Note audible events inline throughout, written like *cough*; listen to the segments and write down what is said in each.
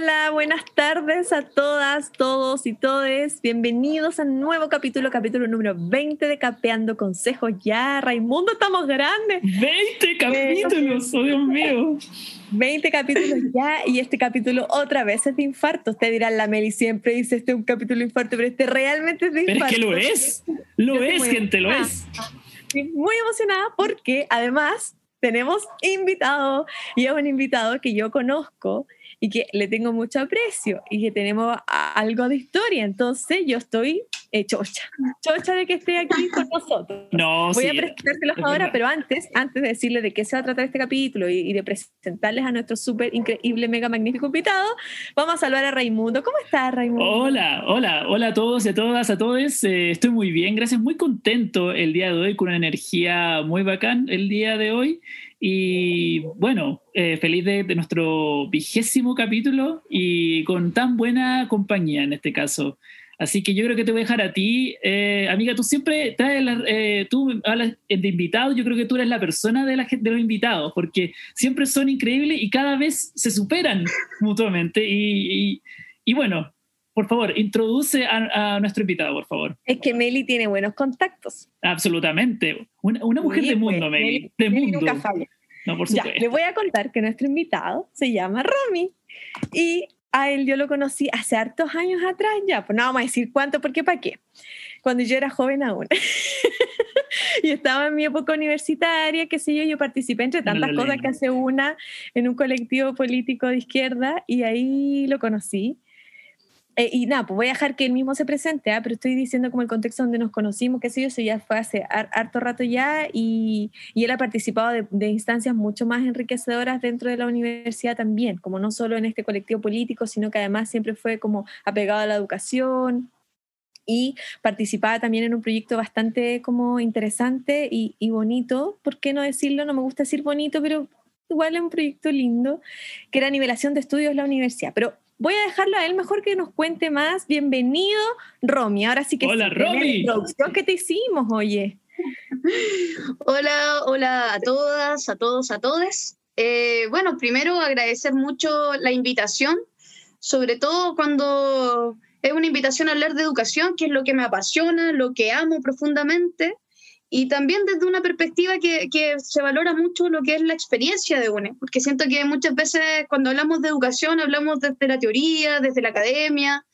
Hola, buenas tardes a todas, todos y todes. Bienvenidos a un nuevo capítulo, capítulo número 20 de Capeando Consejos. Ya, Raimundo, estamos grandes. 20 capítulos, oh Dios mío. 20 capítulos ya y este capítulo otra vez es de infarto. Usted dirá, la Meli siempre dice este es un capítulo de infarto, pero este realmente es de infarto. Pero es que lo es, lo es, gente, lo es. Muy emocionada porque además tenemos invitado y es un invitado que yo conozco y que le tengo mucho aprecio y que tenemos algo de historia. Entonces yo estoy eh, chocha, chocha de que esté aquí con *laughs* nosotros. No, Voy a presentárselos ahora, pero antes, antes de decirles de qué se va a tratar este capítulo y, de presentarles a nuestro súper increíble, mega magnífico invitado, vamos a saludar a Raimundo. ¿Cómo estás, Raimundo? Hola, hola, hola a todos y a todas, a todos. Eh, estoy muy bien, gracias, muy contento el día de hoy, con una energía muy bacán el día de hoy. Y bueno, eh, feliz de, nuestro vigésimo capítulo y con tan buena compañía en este caso. Así que yo creo que te voy a dejar a ti. Eh, amiga, tú siempre traes, eh, tú hablas de invitados, yo creo que tú eres la persona de, la, de los invitados, porque siempre son increíbles y cada vez se superan *laughs* mutuamente. Y, y, bueno, por favor, introduce a, nuestro invitado, por favor. Es que Meli tiene buenos contactos. Absolutamente. Una, una mujer de mundo, pues, Meli. De mundo. Nunca falla. No, por supuesto. Ya, le voy a contar que nuestro invitado se llama Romy y a él yo lo conocí hace hartos años atrás ya, pues no vamos a decir cuánto, porque para qué. Cuando yo era joven aún. *laughs* y estaba en mi época universitaria, qué sé yo, yo participé entre tantas cosas que hace una en un colectivo político de izquierda y ahí lo conocí. Eh, y nada, pues voy a dejar que él mismo se presente, ¿ah? pero estoy diciendo como el contexto donde nos conocimos, qué sé yo, eso ya fue hace harto rato ya y, y él ha participado de, de, instancias mucho más enriquecedoras dentro de la universidad también, como no solo en este colectivo político, sino que además siempre fue como apegado a la educación y participaba también en un proyecto bastante como interesante y, y bonito, ¿por qué no decirlo? No me gusta decir bonito, pero igual es un proyecto lindo, que era nivelación de estudios en la universidad, pero voy a dejarlo a él mejor que nos cuente más. Bienvenido, Romy. Ahora sí que Hola, Romy. introducción que te hicimos, oye. Hola, hola a todas, a todos, a todes. Eh, bueno, primero agradecer mucho la invitación, sobre todo cuando es una invitación a hablar de educación, que es lo que me apasiona, lo que amo profundamente y también desde una perspectiva que, que, se valora mucho lo que es la experiencia de UNE, porque siento que muchas veces cuando hablamos de educación hablamos desde la teoría, desde la academia,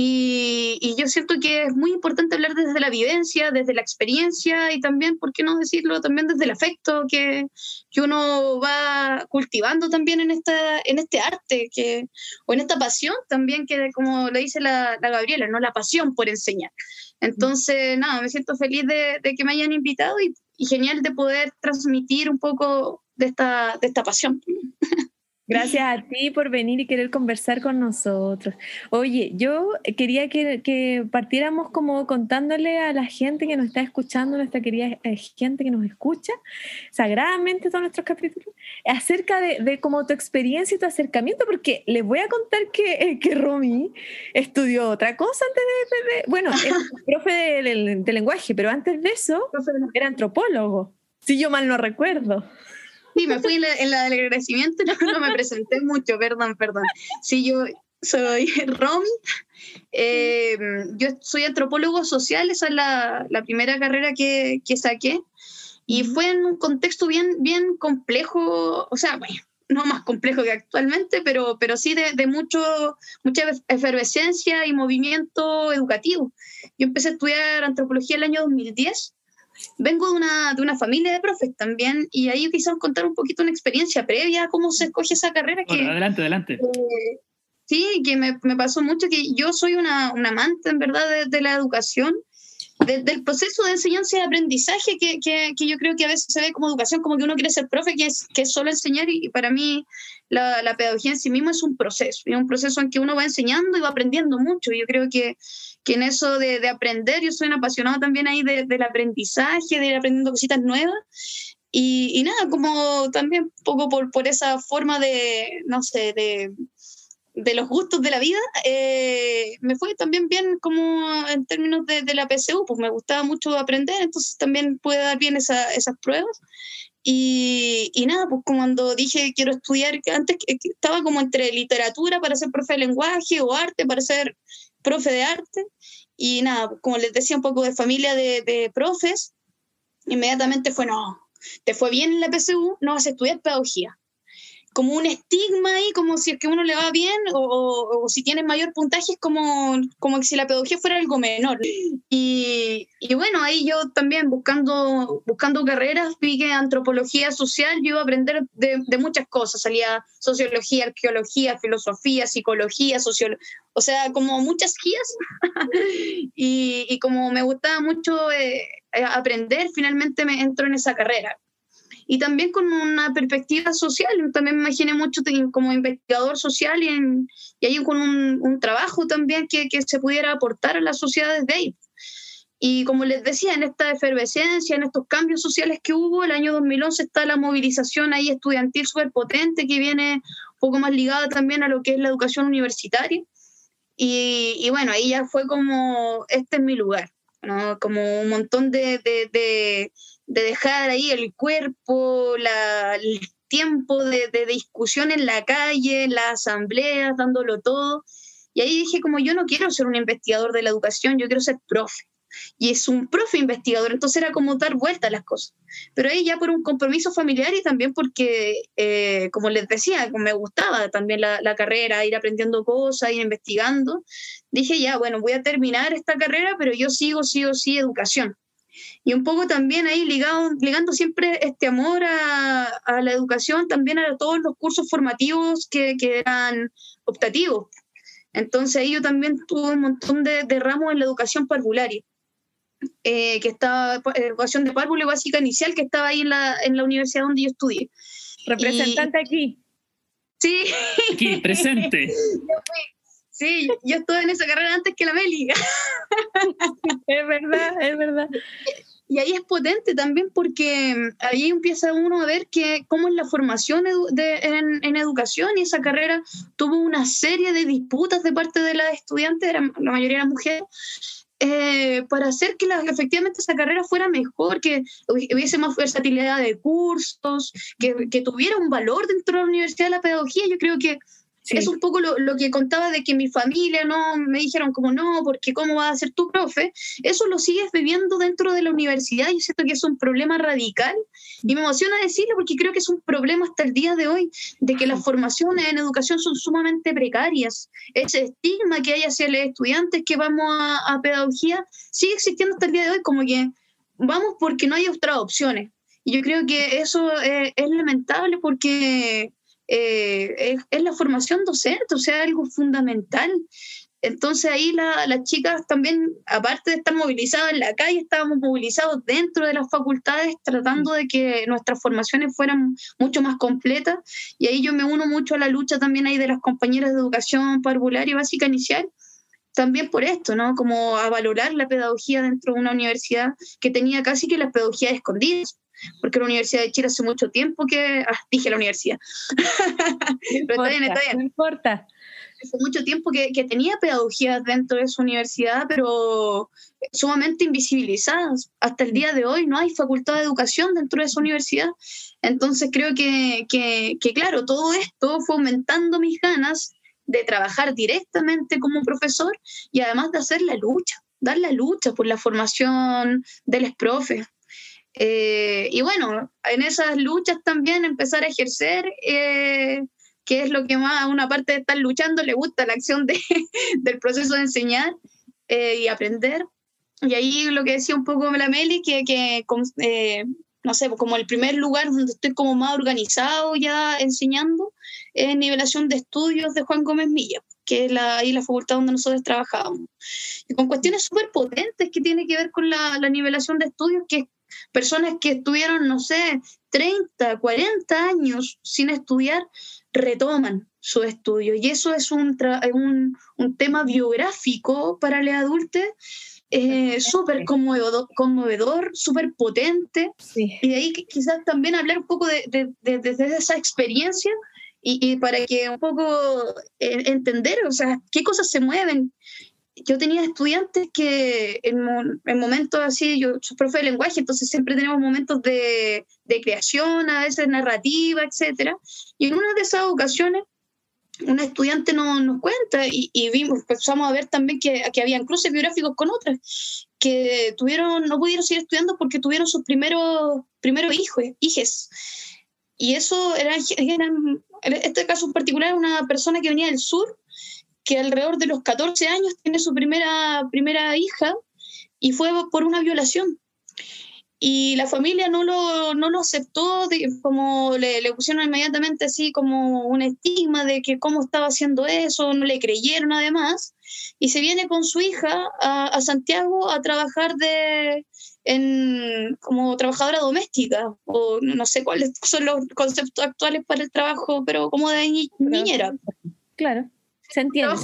y, y, yo siento que es muy importante hablar desde la vivencia, desde la experiencia y también, ¿por qué no decirlo? También desde el afecto que, que uno va cultivando también en, esta, en este arte que, o en esta pasión también, que como le dice la, la Gabriela, ¿no? la pasión por enseñar. Entonces, nada, me siento feliz de, que me hayan invitado y, y, genial de poder transmitir un poco de esta, de esta pasión. Gracias a ti por venir y querer conversar con nosotros. Oye, yo quería que, que, partiéramos como contándole a la gente que nos está escuchando, nuestra querida eh, gente que nos escucha, sagradamente todos nuestros capítulos, acerca de, de como tu experiencia y tu acercamiento, porque les voy a contar que, eh, que Romy estudió otra cosa antes de, de, bueno, es *laughs* profe de, de lenguaje, pero antes de eso era antropólogo, si yo mal no recuerdo. Sí, me fui en la, en la del agradecimiento, *laughs* no, no, me presenté mucho, perdón, perdón. Sí, yo soy *laughs* Romy, eh, yo soy antropólogo social, esa es la, la primera carrera que, que, saqué, y fue en un contexto bien, bien complejo, o sea, bueno, no más complejo que actualmente, pero, pero sí de, de mucho, mucha efervescencia y movimiento educativo. Yo empecé a estudiar antropología el año 2010 vengo de una, de una familia de profes también y ahí quizás contar un poquito una experiencia previa a cómo se escoge esa carrera. Que, bueno, adelante, adelante. Eh, sí, que me, me, pasó mucho que yo soy una, una amante en verdad de, de la educación, de, del proceso de enseñanza y aprendizaje que, que, que, yo creo que a veces se ve como educación, como que uno quiere ser profe, que es, que es solo enseñar y para mí la, la, pedagogía en sí mismo es un proceso, es un proceso en que uno va enseñando y va aprendiendo mucho. Yo creo que, que en eso de, de, aprender, yo soy un apasionado también ahí de, del aprendizaje, de ir aprendiendo cositas nuevas. Y, y nada, como también un poco por, por esa forma de, no sé, de, de los gustos de la vida, eh, me fue también bien como en términos de, de, la PSU, pues me gustaba mucho aprender, entonces también pude dar bien esa, esas pruebas Y, y, nada, pues cuando dije quiero estudiar, antes estaba como entre literatura para ser profe de lenguaje o arte para ser profe de arte. Y nada, como les decía, un poco de familia de, de profes, inmediatamente fue, no, te fue bien en la PSU, no vas a estudiar pedagogía como un estigma ahí, como si es que uno le va bien o, si tiene mayor puntaje, es como, como si la pedagogía fuera algo menor. Y, y, bueno, ahí yo también buscando, buscando carreras, vi que antropología social yo iba a aprender de, muchas cosas, salía sociología, arqueología, filosofía, psicología, sociología, o sea, como muchas guías. *laughs* y, como me gustaba mucho eh, aprender, finalmente me entro en esa carrera y también con una perspectiva social. También me imaginé mucho como investigador social y, en, y ahí con un, un trabajo también que, que, se pudiera aportar a la sociedad desde ahí. Y como les decía, en esta efervescencia, en estos cambios sociales que hubo, el año 2011 está la movilización ahí estudiantil súper potente que viene un poco más ligada también a lo que es la educación universitaria. Y, y bueno, ahí ya fue como, este es mi lugar, ¿no? como un montón de, de, de de dejar ahí el cuerpo, el tiempo de, de, discusión en la calle, en las asambleas, dándolo todo. Y ahí dije, como yo no quiero ser un investigador de la educación, yo quiero ser profe. Y es un profe investigador, entonces era como dar vuelta a las cosas. Pero ahí ya por un compromiso familiar y también porque, eh, como les decía, me gustaba también la, la, carrera, ir aprendiendo cosas, ir investigando, dije ya, bueno, voy a terminar esta carrera, pero yo sigo, sí o sí, educación y un poco también ahí ligado, ligando siempre este amor a, a la educación, también a todos los cursos formativos que, que eran optativos. Entonces ahí yo también tuve un montón de, de ramos en la educación parvularia, eh, que estaba, eh, educación de párvulo básica inicial, que estaba ahí en la, en la universidad donde yo estudié. Representante y, aquí. Sí. Aquí, presente. *laughs* Sí, yo estuve en esa carrera antes que la Meli. *laughs* es verdad, es verdad. Y ahí es potente también porque ahí empieza uno a ver que cómo es la formación de, en, en, educación y esa carrera tuvo una serie de disputas de parte de las estudiantes, la mayoría eran mujeres, eh, para hacer que la, efectivamente esa carrera fuera mejor, que hubiese más versatilidad de cursos, que, que tuviera un valor dentro de la Universidad de la Pedagogía. Yo creo que Sí. Es un poco lo, lo, que contaba de que mi familia no me dijeron como no, porque cómo vas a ser tu profe. Eso lo sigues viviendo dentro de la universidad y siento que es un problema radical y me emociona decirlo porque creo que es un problema hasta el día de hoy de que las formaciones en educación son sumamente precarias. Ese estigma que hay hacia los estudiantes que vamos a, a pedagogía sigue existiendo hasta el día de hoy como que vamos porque no hay otras opciones. Y yo creo que eso es, es lamentable porque eh, es, es, la formación docente, o sea, algo fundamental. Entonces ahí la, las chicas también, aparte de estar movilizadas en la calle, estábamos movilizados dentro de las facultades tratando de que nuestras formaciones fueran mucho más completas. Y ahí yo me uno mucho a la lucha también ahí de las compañeras de educación parvularia y básica inicial, también por esto, ¿no? Como a valorar la pedagogía dentro de una universidad que tenía casi que las pedagogías escondidas porque la Universidad de Chile hace mucho tiempo que, ah, dije la universidad, no *laughs* pero importa, está bien, está bien. No importa. Hace mucho tiempo que, que, tenía pedagogía dentro de su universidad, pero sumamente invisibilizadas. Hasta el día de hoy no hay facultad de educación dentro de su universidad. Entonces creo que, que, que claro, todo esto fue aumentando mis ganas de trabajar directamente como profesor y además de hacer la lucha, dar la lucha por la formación de los profes. Eh, y bueno, en esas luchas también empezar a ejercer, eh, que es lo que más a una parte de estar luchando le gusta, la acción de, *laughs* del proceso de enseñar eh, y aprender. Y ahí lo que decía un poco la Meli, que, que eh, no sé, como el primer lugar donde estoy como más organizado ya enseñando, es nivelación de estudios de Juan Gómez Milla que es la, ahí la facultad donde nosotros trabajábamos. Y con cuestiones súper potentes que tiene que ver con la, la, nivelación de estudios, que es Personas que estuvieron, no sé, 30, 40 años sin estudiar, retoman su estudio. Y eso es un, un, un tema biográfico para el adulto eh, súper conmovedor, conmovedor súper potente. Sí. Y de ahí quizás también hablar un poco de, de, de, de esa experiencia y, y, para que un poco eh, entender, o sea, qué cosas se mueven yo tenía estudiantes que en, en, momentos así, yo soy profe de lenguaje, entonces siempre tenemos momentos de, de creación, a veces narrativa, etc. Y en una de esas ocasiones, una estudiante no, nos cuenta y, y vimos, empezamos a ver también que, que habían cruces biográficos con otras que tuvieron, no pudieron seguir estudiando porque tuvieron sus primeros, primeros hijos, hijes. Y eso era, en este caso en particular, una persona que venía del sur, que alrededor de los 14 años tiene su primera, primera hija y fue por una violación. Y la familia no lo, no lo aceptó, como le, le, pusieron inmediatamente así como un estigma de que cómo estaba haciendo eso, no le creyeron además, y se viene con su hija a, a Santiago a trabajar de, en, como trabajadora doméstica, o no sé cuáles son los conceptos actuales para el trabajo, pero como de niñera. Claro, se entiende.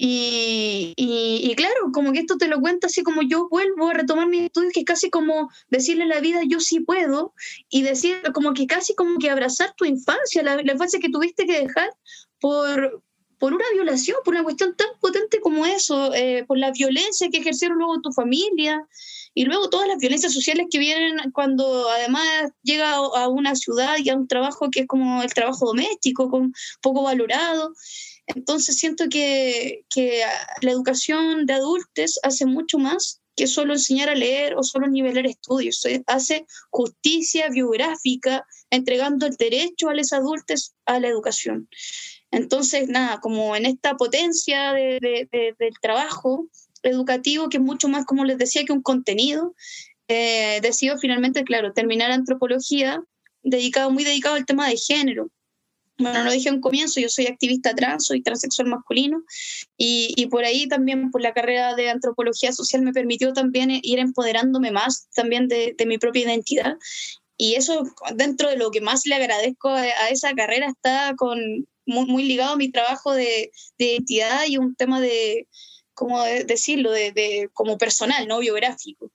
Y, y, claro, como que esto te lo cuenta así como yo vuelvo a retomar mis estudios, que es casi como decirle a la vida yo sí puedo, y decir como que casi como que abrazar tu infancia, la, la infancia que tuviste que dejar por, por una violación, por una cuestión tan potente como eso, eh, por la violencia que ejercieron luego tu familia y luego todas las violencias sociales que vienen cuando además llega a una ciudad y a un trabajo que es como el trabajo doméstico, con poco valorado. Entonces siento que, que la educación de adultos hace mucho más que solo enseñar a leer o solo nivelar estudios. Hace justicia biográfica, entregando el derecho a los adultos a la educación. Entonces, nada, como en esta potencia de, del trabajo educativo, que es mucho más, como les decía, que un contenido, eh, decido finalmente, claro, terminar antropología, dedicado, muy dedicado al tema de género. Bueno, lo dije en comienzo, yo soy activista trans, soy transexual masculino, y, y, por ahí también, por la carrera de antropología social, me permitió también ir empoderándome más también de, mi propia identidad. Y eso, dentro de lo que más le agradezco a, esa carrera, está con, muy, muy ligado a mi trabajo de identidad y un tema de, ¿cómo decirlo?, de, de, como personal, ¿no? Biográfico.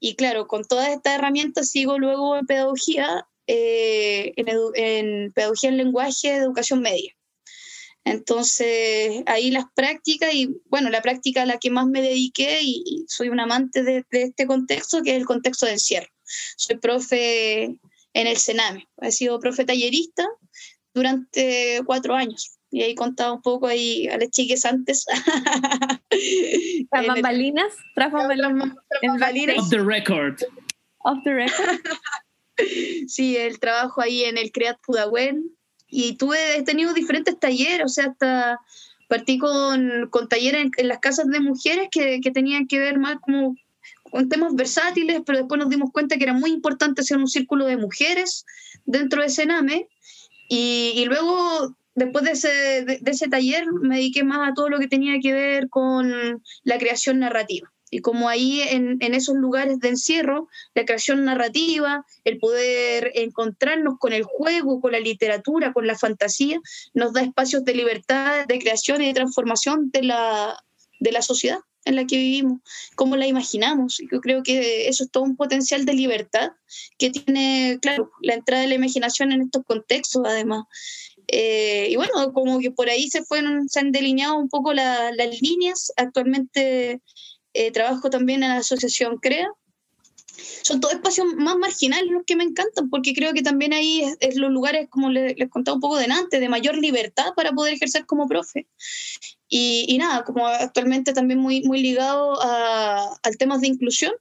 Y claro, con todas estas herramientas sigo luego en pedagogía, eh, en, en, pedagogía en lenguaje de educación media. Entonces, ahí las prácticas, y bueno, la práctica a la que más me dediqué, y, y soy un amante de, de, este contexto, que es el contexto de encierro. Soy profe en el Sename, he sido profe tallerista, durante cuatro años. Y ahí contaba un poco ahí a las chiques antes. *laughs* ¿Tras bambalinas? ¿Tras bambalinas? Off the record. Off the record. *laughs* sí, el trabajo ahí en el CREAT Pudahuel. Y tuve, he tenido diferentes talleres, o sea, hasta partí con, con talleres en, en, las casas de mujeres que, que tenían que ver más como con temas versátiles, pero después nos dimos cuenta que era muy importante hacer un círculo de mujeres dentro de Sename y, y luego, después de ese, de, ese taller, me dediqué más a todo lo que tenía que ver con la creación narrativa. Y como ahí en, en, esos lugares de encierro, la creación narrativa, el poder encontrarnos con el juego, con la literatura, con la fantasía, nos da espacios de libertad, de creación y de transformación de la, de la sociedad en la que vivimos, cómo la imaginamos. Yo creo que eso es todo un potencial de libertad que tiene, claro, la entrada de la imaginación en estos contextos, además. Eh, y bueno, como que por ahí se fueron, se han delineado un poco la, las líneas. Actualmente eh, trabajo también en la asociación CREA. Son todos espacios más marginales los que me encantan, porque creo que también ahí es, los lugares, como les, les contaba un poco delante, de mayor libertad para poder ejercer como profe. Y, nada, como actualmente también muy, muy ligado al tema de inclusión,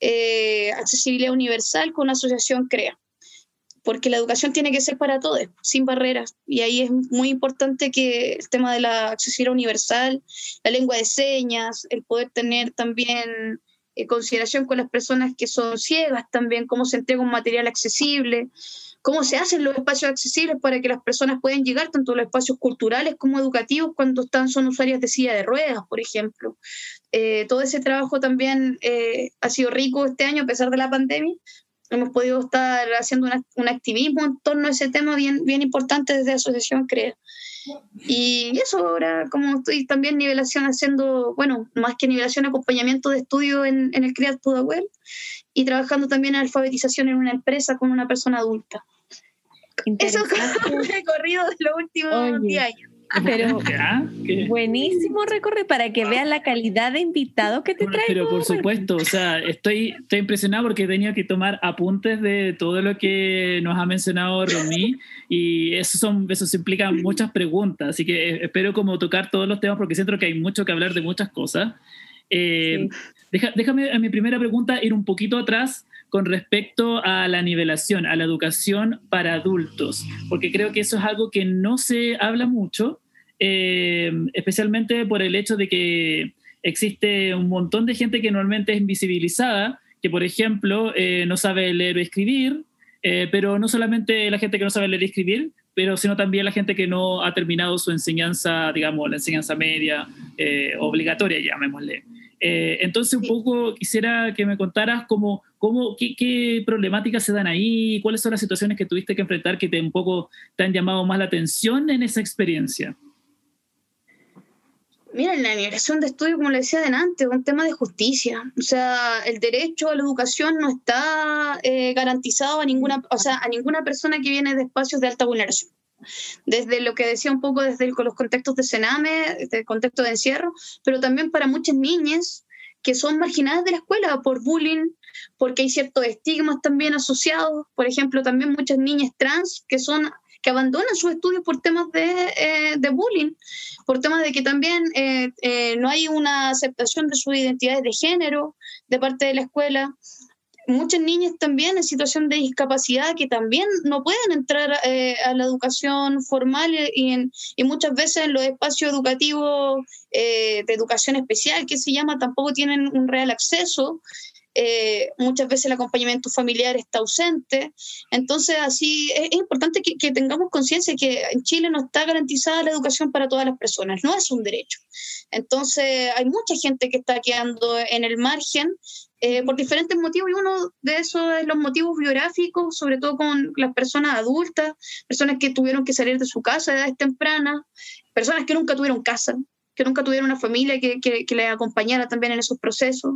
eh, accesibilidad universal con la asociación CREA, porque la educación tiene que ser para todos, sin barreras. Y ahí es muy importante que el tema de la accesibilidad universal, la lengua de señas, el poder tener también eh, consideración con las personas que son ciegas también, cómo se entrega un material accesible, cómo se hacen los espacios accesibles para que las personas puedan llegar tanto a los espacios culturales como educativos cuando están, son usuarias de silla de ruedas, por ejemplo. Eh, todo ese trabajo también eh, ha sido rico este año a pesar de la pandemia. Hemos podido estar haciendo una, un activismo en torno a ese tema bien, bien importante desde la Asociación CREA. Y eso ahora, como estoy también nivelación haciendo, bueno, más que nivelación, acompañamiento de estudio en, en el CREAT Pudahuel y trabajando también en alfabetización en una empresa con una persona adulta. Eso es un *laughs* recorrido de los últimos 10 años. Pero *laughs* buenísimo recorrido para que veas la calidad de invitados que te trae. Pero por supuesto, o sea, estoy, estoy impresionado porque he tenido que tomar apuntes de todo lo que nos ha mencionado Romy y eso, son, eso implica muchas preguntas, así que espero como tocar todos los temas porque siento que hay mucho que hablar de muchas cosas. Eh, déjame a mi primera pregunta ir un poquito atrás con respecto a la nivelación, a la educación para adultos, porque creo que eso es algo que no se habla mucho, eh, especialmente por el hecho de que existe un montón de gente que normalmente es invisibilizada, que por ejemplo eh, no sabe leer o escribir, eh, pero no solamente la gente que no sabe leer y escribir, pero sino también la gente que no ha terminado su enseñanza, digamos, la enseñanza media obligatoria, llamémosle. Eh, entonces, un poco quisiera que me contaras cómo, cómo, qué, problemáticas se dan ahí, cuáles son las situaciones que tuviste que enfrentar que te, un poco te han llamado más la atención en esa experiencia. Mira, la migración de estudio, como le decía adelante, es un tema de justicia. O sea, el derecho a la educación no está eh, garantizado a ninguna, o sea, a ninguna persona que viene de espacios de alta vulneración desde lo que decía un poco desde los contextos de Sename, desde el contexto de encierro, pero también para muchas niñas que son marginadas de la escuela por bullying, porque hay ciertos estigmas también asociados, por ejemplo, también muchas niñas trans que son que abandonan sus estudios por temas de, eh, de bullying, por temas de que también eh, eh, no hay una aceptación de sus identidades de género de parte de la escuela muchas niñas también en situación de discapacidad que también no pueden entrar eh, a la educación formal y, y, muchas veces en los espacios educativos eh, de educación especial, que se llama, tampoco tienen un real acceso. Eh, muchas veces el acompañamiento familiar está ausente. Entonces, así es, importante que, tengamos conciencia que en Chile no está garantizada la educación para todas las personas, no es un derecho. Entonces, hay mucha gente que está quedando en el margen eh, por diferentes motivos y uno de esos es los motivos biográficos, sobre todo con las personas adultas, personas que tuvieron que salir de su casa a edades tempranas, personas que nunca tuvieron casa, que nunca tuvieron una familia que, que les acompañara también en esos procesos.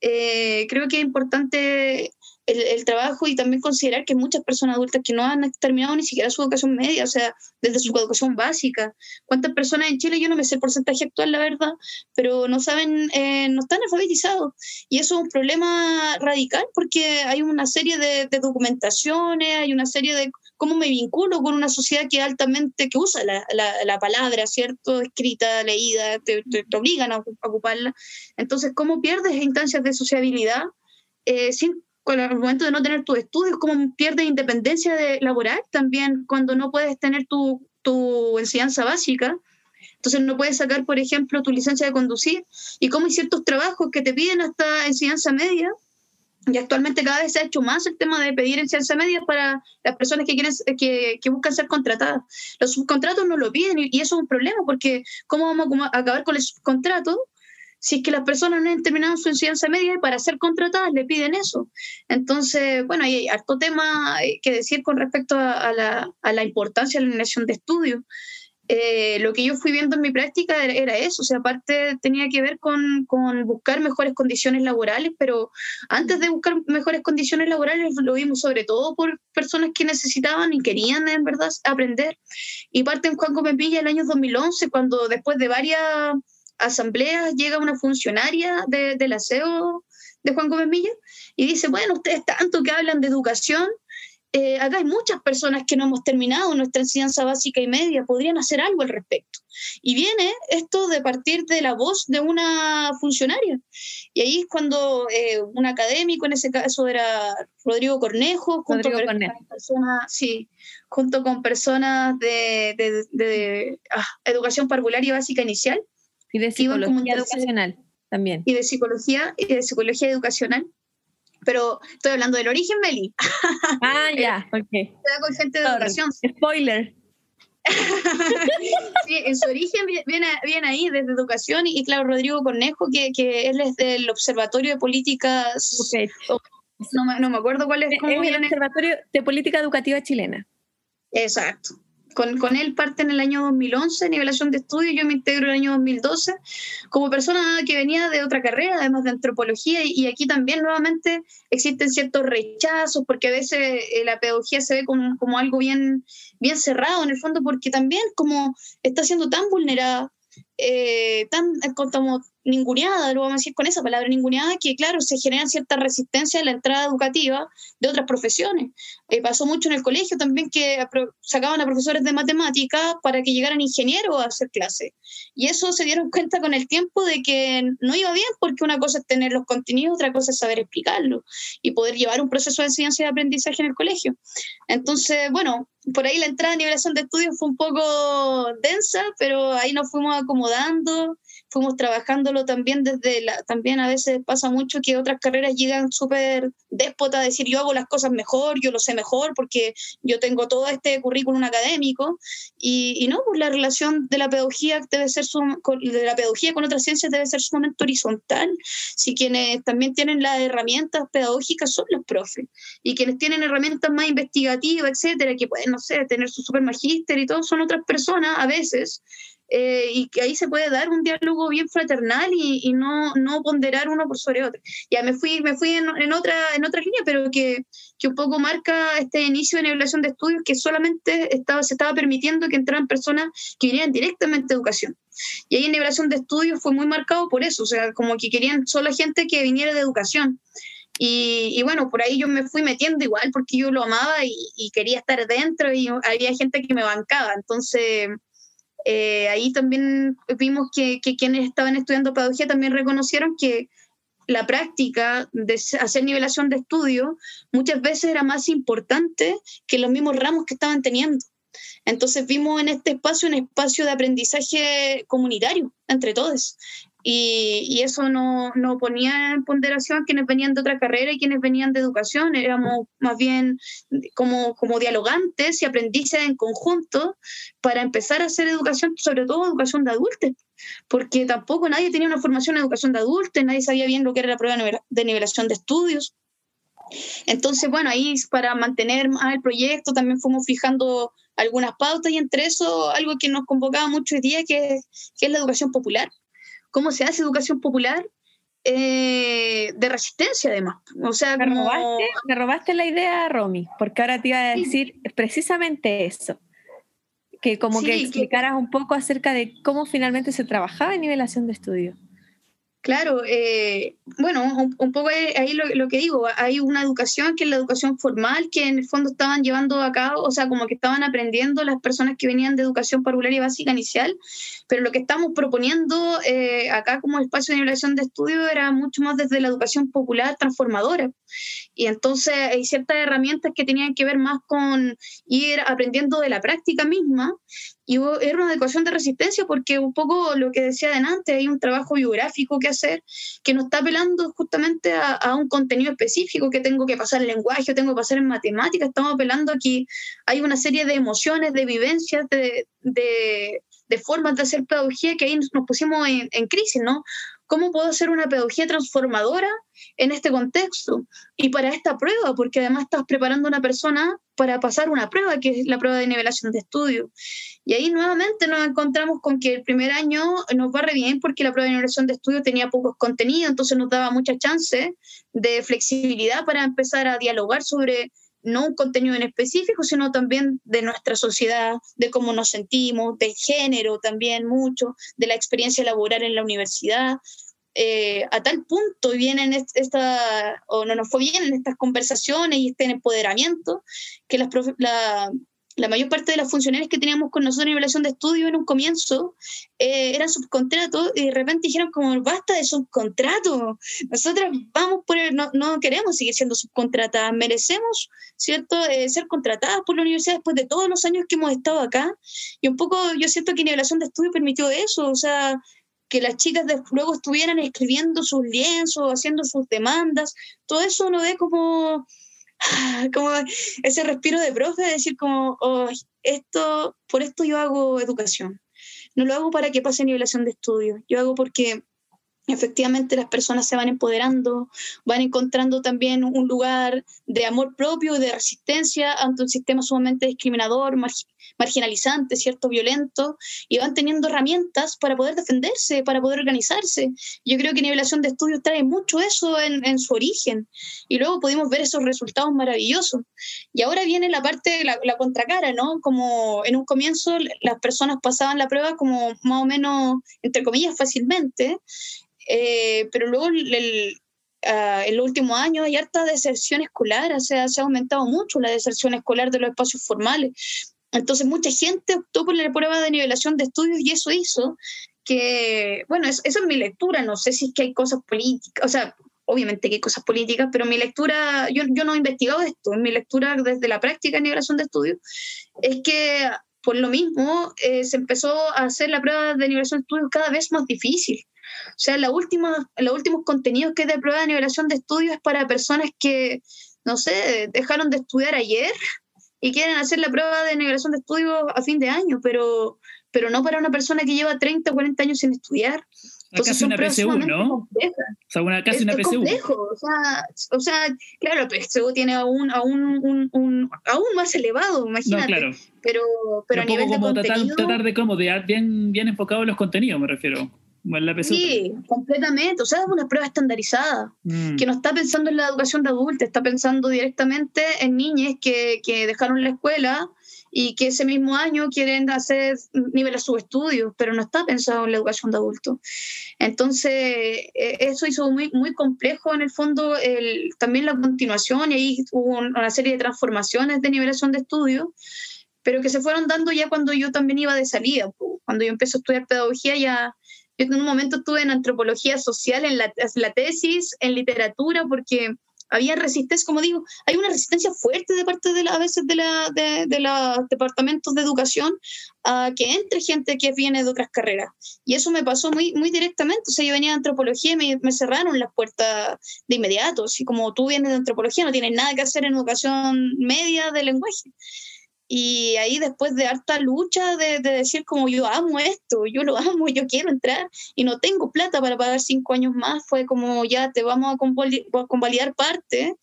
Eh, creo que es importante el, trabajo y también considerar que muchas personas adultas que no han terminado ni siquiera su educación media, o sea, desde su educación básica. ¿Cuántas personas en Chile, yo no me sé el porcentaje actual, la verdad, pero no saben, eh, no están alfabetizados? Y eso es un problema radical porque hay una serie de, documentaciones, hay una serie de cómo me vinculo con una sociedad que altamente, que usa la, la, palabra, ¿cierto? Escrita, leída, te, te, obligan a, ocuparla. Entonces, ¿cómo pierdes instancias de sociabilidad eh, sin con el momento de no tener tus estudios, cómo pierdes independencia de, laboral también cuando no puedes tener tu, tu enseñanza básica. Entonces no puedes sacar, por ejemplo, tu licencia de conducir y cómo hay ciertos trabajos que te piden hasta enseñanza media. Y actualmente cada vez se ha hecho más el tema de pedir enseñanza media para las personas que, quieren, que, que buscan ser contratadas. Los subcontratos no lo piden y, eso es un problema porque ¿cómo vamos a acabar con el subcontrato si es que las personas no han terminado su enseñanza media y para ser contratadas le piden eso. Entonces, bueno, hay harto tema eh, que decir con respecto a, la, a la, importancia de la generación de estudios. Eh, lo que yo fui viendo en mi práctica era, eso, o sea, aparte tenía que ver con, con, buscar mejores condiciones laborales, pero antes de buscar mejores condiciones laborales lo vimos sobre todo por personas que necesitaban y querían en verdad aprender. Y parte en Juan Gómez Villa el año 2011, cuando después de varias asambleas llega una funcionaria de, del aseo de Juan Gómez y dice, bueno, ustedes tanto que hablan de educación, eh, acá hay muchas personas que no hemos terminado nuestra enseñanza básica y media, podrían hacer algo al respecto. Y viene esto de partir de la voz de una funcionaria. Y ahí es cuando eh, un académico, en ese caso era Rodrigo Cornejo, junto, con, Personas, sí, junto con personas de, de, ah, educación parvular y básica inicial, y de psicología educacional también. Y de psicología, y de psicología educacional. Pero estoy hablando del origen, Meli. Ah, ya, *laughs* ok. con gente de educación. Spoiler. *laughs* sí, en su origen viene, viene ahí, desde educación, y, claro, Rodrigo Cornejo, que, que él es del Observatorio de Políticas. no, no, me acuerdo cuál es. es el Observatorio de Política Educativa Chilena. Exacto. Con, con, él parte en el año 2011, nivelación de estudio, yo me integro en el año 2012, como persona que venía de otra carrera, además de antropología, y, aquí también nuevamente existen ciertos rechazos, porque a veces eh, la pedagogía se ve como, como algo bien, bien cerrado en el fondo, porque también como está siendo tan vulnerada, eh, tan como ninguneada, lo vamos a decir con esa palabra ninguneada, que claro, se genera cierta resistencia a la entrada educativa de otras profesiones. Eh, pasó mucho en el colegio también que sacaban a profesores de matemáticas para que llegaran ingenieros a hacer clase. Y eso se dieron *laughs* cuenta con el tiempo de que no iba bien porque una cosa es tener los contenidos, otra cosa es saber explicarlo y poder llevar un proceso de enseñanza y de aprendizaje en el colegio. Entonces, bueno, por ahí la entrada a nivelación de estudios fue un poco densa, pero ahí nos fuimos acomodando fuimos trabajándolo también desde la, también a veces pasa mucho que otras carreras llegan súper déspota a decir yo hago las cosas mejor, yo lo sé mejor porque yo tengo todo este currículum académico y, y no, pues la relación de la pedagogía debe ser con, de la pedagogía con otras ciencias debe ser sumamente horizontal. Si quienes también tienen las herramientas pedagógicas son los profes y quienes tienen herramientas más investigativas, etcétera, que pueden, no sé, tener su super magíster y todo, son otras personas a veces eh, y que ahí se puede dar un diálogo bien fraternal y, y, no, no ponderar uno por sobre otro. Ya me fui, me fui en, en, otra, en otra línea, pero que, que, un poco marca este inicio de nivelación de estudios que solamente estaba, se estaba permitiendo que entraran personas que vinieran directamente de educación. Y ahí en nivelación de estudios fue muy marcado por eso, o sea, como que querían solo gente que viniera de educación. Y, y, bueno, por ahí yo me fui metiendo igual porque yo lo amaba y, y, quería estar dentro y había gente que me bancaba. Entonces, eh, ahí también vimos que, quienes estaban estudiando pedagogía también reconocieron que la práctica de hacer nivelación de estudio muchas veces era más importante que los mismos ramos que estaban teniendo. Entonces vimos en este espacio un espacio de aprendizaje comunitario entre todos y, eso no, no, ponía en ponderación quienes venían de otra carrera y quienes venían de educación, éramos más bien como, como dialogantes y aprendices en conjunto para empezar a hacer educación, sobre todo educación de adultos, porque tampoco nadie tenía una formación en educación de adultos, nadie sabía bien lo que era la prueba de nivelación de estudios. Entonces, bueno, ahí para mantener más el proyecto también fuimos fijando algunas pautas y entre eso algo que nos convocaba mucho hoy día, que, que es la educación popular cómo se hace educación popular eh, de resistencia además. O sea, me, robaste, me robaste la idea, Romy, porque ahora te iba a decir precisamente eso. Que como que explicaras un poco acerca de cómo finalmente se trabajaba en nivelación de estudio. Claro, eh, bueno, un, poco ahí lo, que digo, hay una educación que es la educación formal que en el fondo estaban llevando a cabo, o sea, como que estaban aprendiendo las personas que venían de educación parvularia básica inicial, pero lo que estamos proponiendo eh, acá como espacio de nivelación de estudio era mucho más desde la educación popular transformadora. Y entonces hay ciertas herramientas que tenían que ver más con ir aprendiendo de la práctica misma y era una educación de resistencia porque un poco lo que decía adelante, hay un trabajo biográfico que hacer que nos está apelando justamente a, un contenido específico que tengo que pasar en lenguaje, tengo que pasar en matemáticas, estamos apelando aquí, hay una serie de emociones, de vivencias, de, de, formas de hacer pedagogía que ahí nos pusimos en, en crisis, ¿no? ¿Cómo puedo hacer una pedagogía transformadora en este contexto? Y para esta prueba, porque además estás preparando a una persona para pasar una prueba, que es la prueba de nivelación de estudio. Y ahí nuevamente nos encontramos con que el primer año nos va re bien porque la prueba de nivelación de estudio tenía pocos contenidos, entonces nos daba mucha chance de flexibilidad para empezar a dialogar sobre no un contenido en específico, sino también de nuestra sociedad, de cómo nos sentimos, de género también mucho, de la experiencia laboral en la universidad. Eh, a tal punto vienen esta, o no nos fue bien en estas conversaciones y este empoderamiento, que las, la, la mayor parte de las funcionarias que teníamos con nosotros en evaluación de estudio en un comienzo eh, eran subcontratos y de repente dijeron como basta de subcontrato, nosotras vamos por el, no, queremos seguir siendo subcontratadas, merecemos, ¿cierto?, eh, ser contratadas por la universidad después de todos los años que hemos estado acá y un poco yo siento que nivelación de estudio permitió eso, o sea, que las chicas luego estuvieran escribiendo sus lienzos, haciendo sus demandas, todo eso uno ve como *laughs* como ese respiro de profe, de decir como, oh, esto, por esto yo hago educación. No lo hago para que pase nivelación de estudio, yo hago porque efectivamente las personas se van empoderando, van encontrando también un lugar de amor propio, de resistencia ante un sistema sumamente discriminador, marginalizantes, ¿cierto? Violentos, y van teniendo herramientas para poder defenderse, para poder organizarse. Yo creo que nivelación de estudios trae mucho eso en, su origen, y luego pudimos ver esos resultados maravillosos. Y ahora viene la parte, la, contracara, ¿no? Como en un comienzo las personas pasaban la prueba como más o menos, entre comillas, fácilmente, eh, pero luego el, uh, en los últimos años hay harta deserción escolar, o sea, se ha aumentado mucho la deserción escolar de los espacios formales. Entonces mucha gente optó por la prueba de nivelación de estudios y eso hizo que, bueno, eso, es mi lectura, no sé si es que hay cosas políticas, o sea, obviamente que hay cosas políticas, pero mi lectura, yo, no he investigado esto, mi lectura desde la práctica de nivelación de estudios, es que por lo mismo eh, se empezó a hacer la prueba de nivelación de estudios cada vez más difícil. O sea, la última, los últimos contenidos que es de prueba de nivelación de estudios es para personas que, no sé, dejaron de estudiar ayer y quieren hacer la prueba de nivelación de estudios a fin de año, pero, pero no para una persona que lleva 30 o 40 años sin estudiar. Entonces, casi una PSU, ¿no? O sea, una, casi una PSU. Complejo. O, sea, o sea, claro, la PSU tiene aún, aún, un, un, aún más elevado, imagínate. No, claro. Pero, pero, a nivel de contenido... Tratar, de cómo, de bien, bien enfocado en los contenidos, me refiero. Sí, completamente. O sea, es una prueba estandarizada, mm. que no está pensando en la educación de adultos, está pensando directamente en niñas que, que, dejaron la escuela y que ese mismo año quieren hacer niveles subestudios, pero no está pensado en la educación de adultos. Entonces, e, eso hizo muy, muy complejo en el fondo el, también la continuación y ahí hubo una serie de transformaciones de nivelación de estudios pero que se fueron dando ya cuando yo también iba de salida. Cuando yo empecé a estudiar pedagogía ya yo en un momento estuve en antropología social, en la, tesis, en literatura, porque había resistencia, como digo, hay una resistencia fuerte de parte de la, a veces de, los departamentos de educación a que entre gente que viene de otras carreras. Y eso me pasó muy, muy directamente. O sea, yo venía de antropología y me, me cerraron las puertas de inmediato. Así como tú vienes de antropología, no tienes nada que hacer en educación media de lenguaje. Y ahí después de harta lucha de, de, decir como yo amo esto, yo lo *laughs* amo, yo quiero entrar y no tengo plata para pagar cinco años más, fue como ya te vamos a convalidar parte,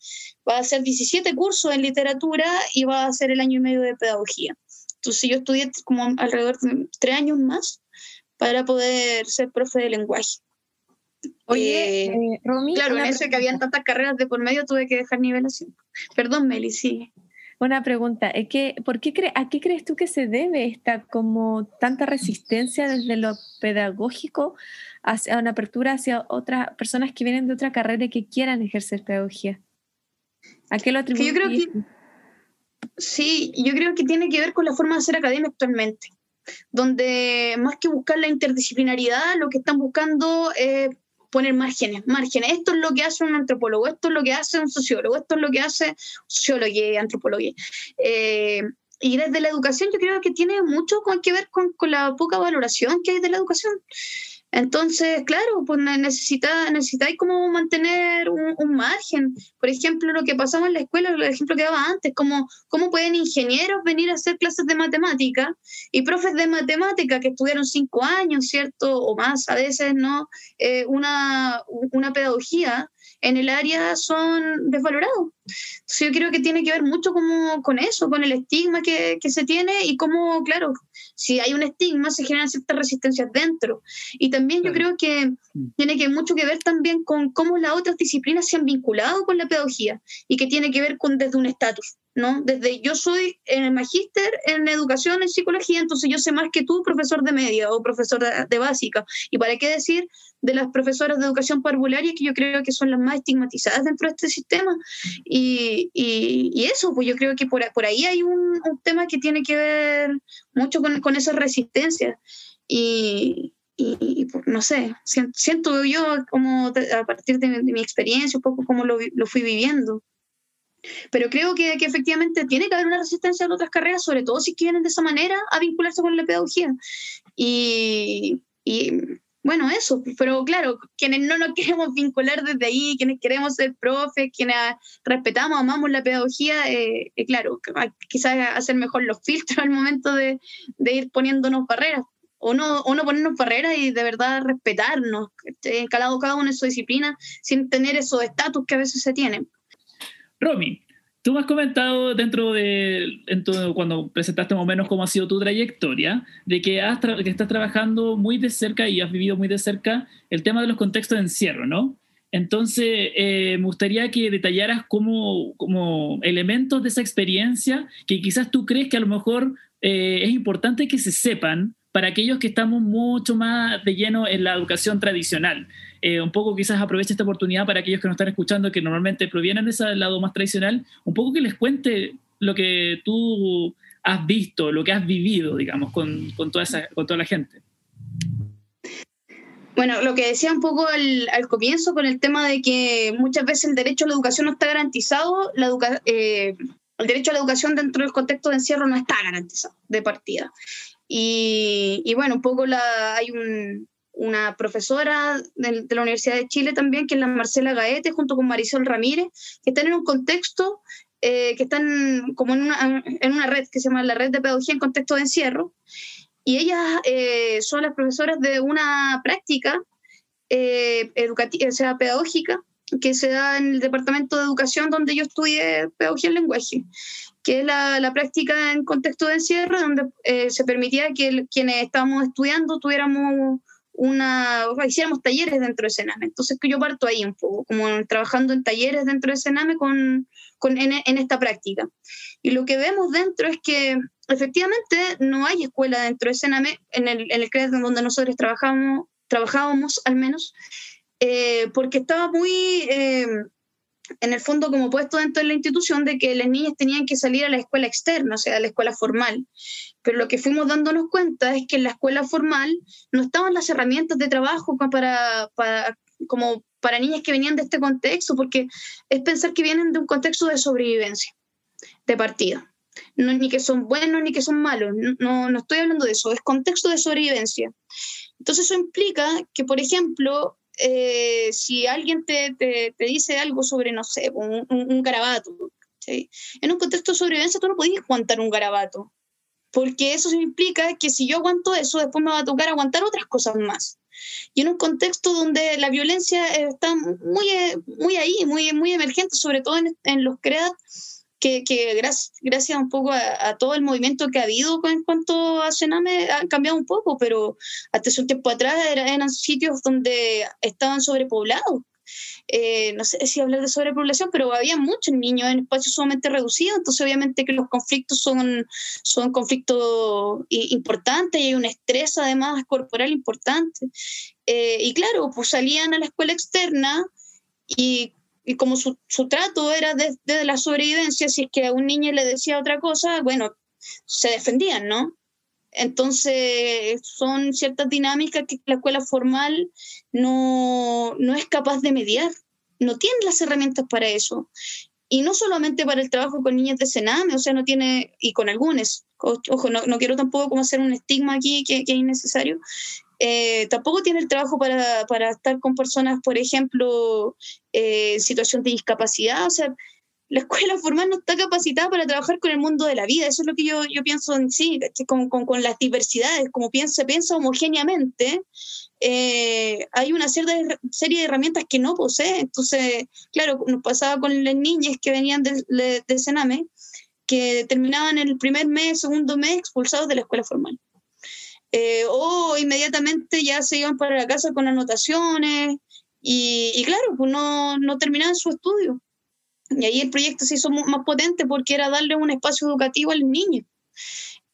va a hacer 17 cursos en literatura y va a hacer el año y medio de pedagogía. Entonces yo estudié como alrededor de tres años más para poder ser profe de lenguaje. Oye, eh, eh, Romy, claro, en eso que habían tantas carreras de por medio tuve que dejar nivelación. Perdón, Meli, sí. Una pregunta, es que, ¿por qué ¿a qué crees tú que se debe esta como tanta resistencia desde lo pedagógico hacia una apertura hacia otras personas que vienen de otra carrera y que quieran ejercer pedagogía? ¿A qué lo atribuyes? Yo creo que, sí, yo creo que tiene que ver con la forma de hacer academia actualmente, donde más que buscar la interdisciplinaridad, lo que están buscando es poner márgenes, márgenes. Esto es lo que hace un antropólogo, esto es lo que hace un sociólogo, esto es lo que hace sociología y antropología. Eh, y desde la educación yo creo que tiene mucho que ver con, la poca valoración que hay de la educación. Entonces, claro, pues necesita, necesitáis como mantener un, margen. Por ejemplo, lo que pasaba en la escuela, el ejemplo que daba antes, como cómo pueden ingenieros venir a hacer clases de matemática y profes de matemática que estudiaron cinco años, ¿cierto? O más a veces, ¿no? Eh, una, una pedagogía en el área son desvalorados. Yo creo que tiene que ver mucho como con eso, con el estigma que, que, se tiene y cómo, claro, si hay un estigma se generan ciertas resistencias dentro. Y también yo creo que mm. tiene que mucho que ver también con cómo las otras disciplinas se han vinculado con la pedagogía y que tiene que ver con desde un estatus. ¿no? Desde yo soy en el magíster en educación, en psicología, entonces yo sé más que tú, profesor de media o profesor de, básica. ¿Y para qué decir de las profesoras de educación parvularia que yo creo que son las más estigmatizadas dentro de este sistema? Y, y, eso, pues yo creo que por, por ahí hay un, un, tema que tiene que ver mucho con, con esa resistencia. Y, y, no sé, siento yo como a partir de, de mi experiencia, un poco como lo, lo fui viviendo. Pero creo que, que, efectivamente tiene que haber una resistencia en otras carreras, sobre todo si quieren de esa manera a vincularse con la pedagogía. Y, y bueno, eso, pero claro, quienes no nos *laughs* queremos vincular desde ahí, quienes queremos ser profes, quienes respetamos, amamos la pedagogía, eh, eh, claro, quizás hacer mejor los filtros *laughs* al momento de, ir poniéndonos barreras. O no, o no ponernos barreras y de verdad respetarnos, cada, cada uno en su disciplina, sin tener esos estatus que a veces se tienen. Romy, Tú me has comentado dentro de, cuando presentaste más o menos cómo ha sido tu trayectoria, de que, has que estás trabajando muy de cerca y has vivido muy de cerca el tema de los contextos de encierro, ¿no? Entonces, eh, me gustaría que detallaras como, como elementos de esa experiencia que quizás tú crees que a lo mejor eh, es importante que se sepan para aquellos que estamos mucho más de lleno en la educación tradicional. Eh, un poco quizás aproveche esta oportunidad para aquellos que nos están escuchando, que normalmente provienen de ese lado más tradicional, un poco que les cuente lo que tú has visto, lo que has vivido, digamos, con, con, toda, esa, con toda la gente. Bueno, lo que decía un poco al, comienzo con el tema de que muchas veces el derecho a la educación no está garantizado, eh, el derecho a la educación dentro del contexto de encierro no está garantizado de partida. Y, bueno, un poco la, hay una profesora de, la Universidad de Chile también, que es la Marcela Gaete, junto con Marisol Ramírez, que están en un contexto, eh, que están como en una, en una red que se llama la Red de Pedagogía en Contexto de Encierro. Y ellas eh, son las profesoras de una práctica eh, educativa, o sea, pedagógica, que se da en el Departamento de Educación donde yo estudié Pedagogía en Lenguaje que es la, práctica en contexto de encierro, donde eh, se permitía que quienes estábamos estudiando tuviéramos una, o hiciéramos talleres dentro de Sename. Entonces que yo parto ahí un poco, como trabajando en talleres dentro de Sename con, con en, esta práctica. Y lo que vemos dentro es que efectivamente no hay escuela dentro de Sename, en el, en el CRED donde nosotros trabajamos, trabajábamos al menos, eh, porque estaba muy... Eh, en el fondo como puesto dentro de la institución de que las niñas tenían que salir a la escuela externa, o sea, a la escuela formal. Pero lo que fuimos dándonos cuenta es que en la escuela formal no estaban las herramientas de trabajo para, para, como para niñas que venían de este contexto, porque es pensar que vienen de un contexto de sobrevivencia, de partida. No, ni que son buenos ni que son malos, no, no estoy hablando de eso, es contexto de sobrevivencia. Entonces eso implica que, por ejemplo, eh, si alguien te, te, te, dice algo sobre, no sé, un, un, garabato, en un contexto de sobrevivencia tú no podías aguantar un garabato, porque eso implica que si yo aguanto eso, después me va a tocar aguantar otras cosas más. Y en un contexto donde la violencia está muy, muy ahí, muy, muy emergente, sobre todo en, en los CREAT, que, que gracias, gracias, un poco a, todo el movimiento que ha habido en cuanto a Sename ha cambiado un poco, pero hasta hace un tiempo atrás eran sitios donde estaban sobrepoblados. Eh, no sé si hablar de sobrepoblación, pero había muchos niños en espacios sumamente reducidos, entonces obviamente que los conflictos son, son conflictos importantes y hay un estrés además corporal importante. Eh, y claro, pues salían a la escuela externa y y como su, su trato era desde de la sobrevivencia, si es que a un niño le decía otra cosa, bueno, se defendían, ¿no? Entonces, son ciertas dinámicas que la escuela formal no, no es capaz de mediar, no tiene las herramientas para eso. Y no solamente para el trabajo con niñas de Sename, o sea, no tiene, y con algunos, ojo, no, no quiero tampoco como hacer un estigma aquí que, que es innecesario, eh, tampoco tiene el trabajo para, para, estar con personas, por ejemplo, eh, en situación de discapacidad. O sea, la escuela *laughs* formal no está capacitada para trabajar con el mundo de la vida. Eso es lo que yo, yo pienso en sí, con, con, con, las diversidades, como piensa, piensa homogéneamente. Eh, hay una serie de, de herramientas que no posee. Entonces, claro, nos pasaba con las niñas que venían del de, de Sename, que terminaban el primer mes, segundo mes expulsados de la escuela formal. Eh, o inmediatamente ya se iban para la casa con anotaciones y, claro, pues no, no terminaban su estudio. Y ahí el proyecto se hizo más potente porque era darle un espacio educativo al niño.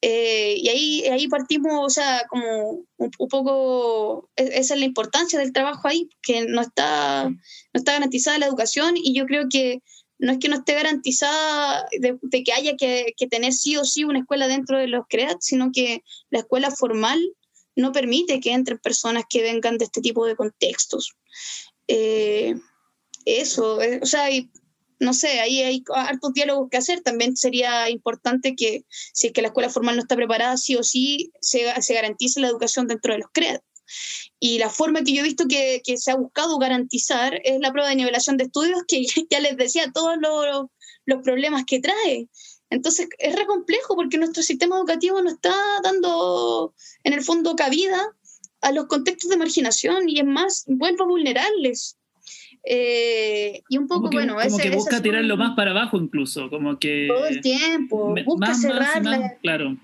Eh, y ahí, ahí partimos, o sea, como un, poco, e, esa es la importancia del trabajo ahí, que no está, no está garantizada la educación y yo creo que no es que no esté garantizada de, que haya que, tener sí o sí una escuela dentro de los CREAT, sino que la escuela formal no permite que entren personas que vengan de este tipo de contextos. Eh, eso, eh, o sea, no sé, ahí hay hartos diálogos que hacer. También sería importante que si es que la escuela formal no está preparada, sí o sí se, se garantice la educación dentro de los CREAT. Y la forma que yo he visto que, que, se ha buscado garantizar es la prueba de nivelación de estudios, que *laughs* ya les decía todos los, los problemas que trae. Entonces es re complejo porque nuestro sistema educativo no está dando en el fondo cabida a los contextos de marginación y es más, vuelvo a vulnerarles. Eh, y un poco, bueno, como que busca tirarlo más para abajo incluso, como que... Todo el tiempo, busca cerrarla. claro.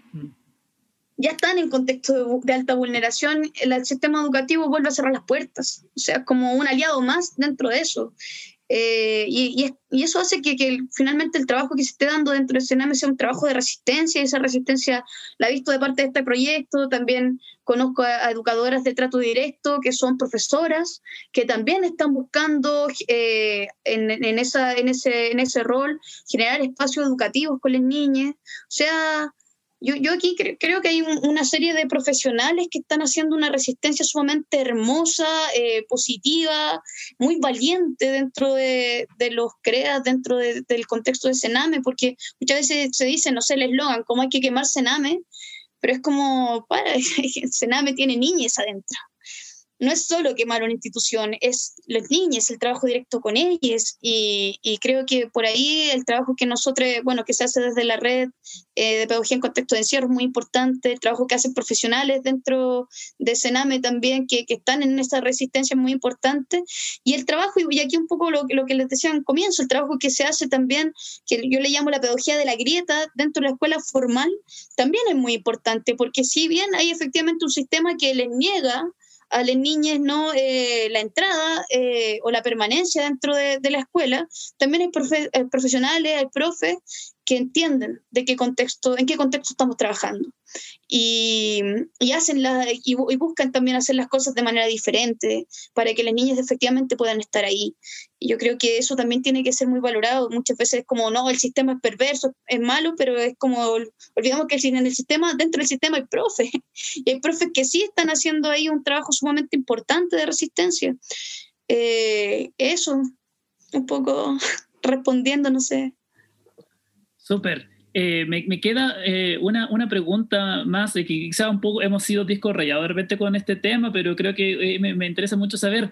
Ya están en contexto de, alta vulneración, el sistema educativo vuelve a cerrar las puertas, o sea, como un aliado más dentro de eso. Eh, y, eso hace que, finalmente el trabajo que se esté dando dentro del Sename sea un trabajo de resistencia, y esa resistencia la he visto de parte de este proyecto, también conozco a, educadoras de trato directo que son profesoras, que también están buscando eh, en, en, esa, en, ese, en ese rol generar espacios educativos con las niñas, o sea, yo, yo aquí creo que hay una serie de profesionales que están haciendo una resistencia sumamente hermosa, eh, positiva, muy valiente dentro de, de los CREAS, dentro del contexto de Sename, porque muchas veces se dice, no sé, el eslogan, cómo hay que quemar Sename, pero es como, para, *laughs* Sename tiene niñas adentro no es solo quemar una institución, es las niñas, el trabajo directo con ellas y, creo que por ahí el trabajo que nosotros, bueno, que se hace desde la red eh, de pedagogía en contexto de encierro es muy importante, el trabajo que hacen profesionales dentro de Sename también, que, están en esa resistencia es muy importante. Y el trabajo, y aquí un poco lo, lo que les decía en comienzo, el trabajo que se hace también, que yo le llamo la pedagogía de la grieta dentro de la escuela formal, también es muy importante, porque si bien hay efectivamente un sistema que les niega a las niñas no eh, la entrada eh, o la permanencia dentro de, la escuela, también hay eh, profesionales, hay profes que entienden de qué contexto, en qué contexto estamos trabajando y, hacen la, y, buscan también hacer las cosas de manera diferente para que las niñas efectivamente puedan estar ahí. Y yo creo que eso también tiene que ser muy valorado. Muchas veces es como, no, el sistema es perverso, es malo, pero es como, olvidamos que en el sistema, dentro del sistema hay profes, *laughs* y hay profes que sí están haciendo ahí un trabajo sumamente importante de resistencia. Eh, eso, un poco *laughs* respondiendo, no sé. Súper. Eh, me, queda eh, una, una, pregunta más, que quizá un poco hemos sido disco rayado de repente con este tema, pero creo que eh, me, interesa mucho saber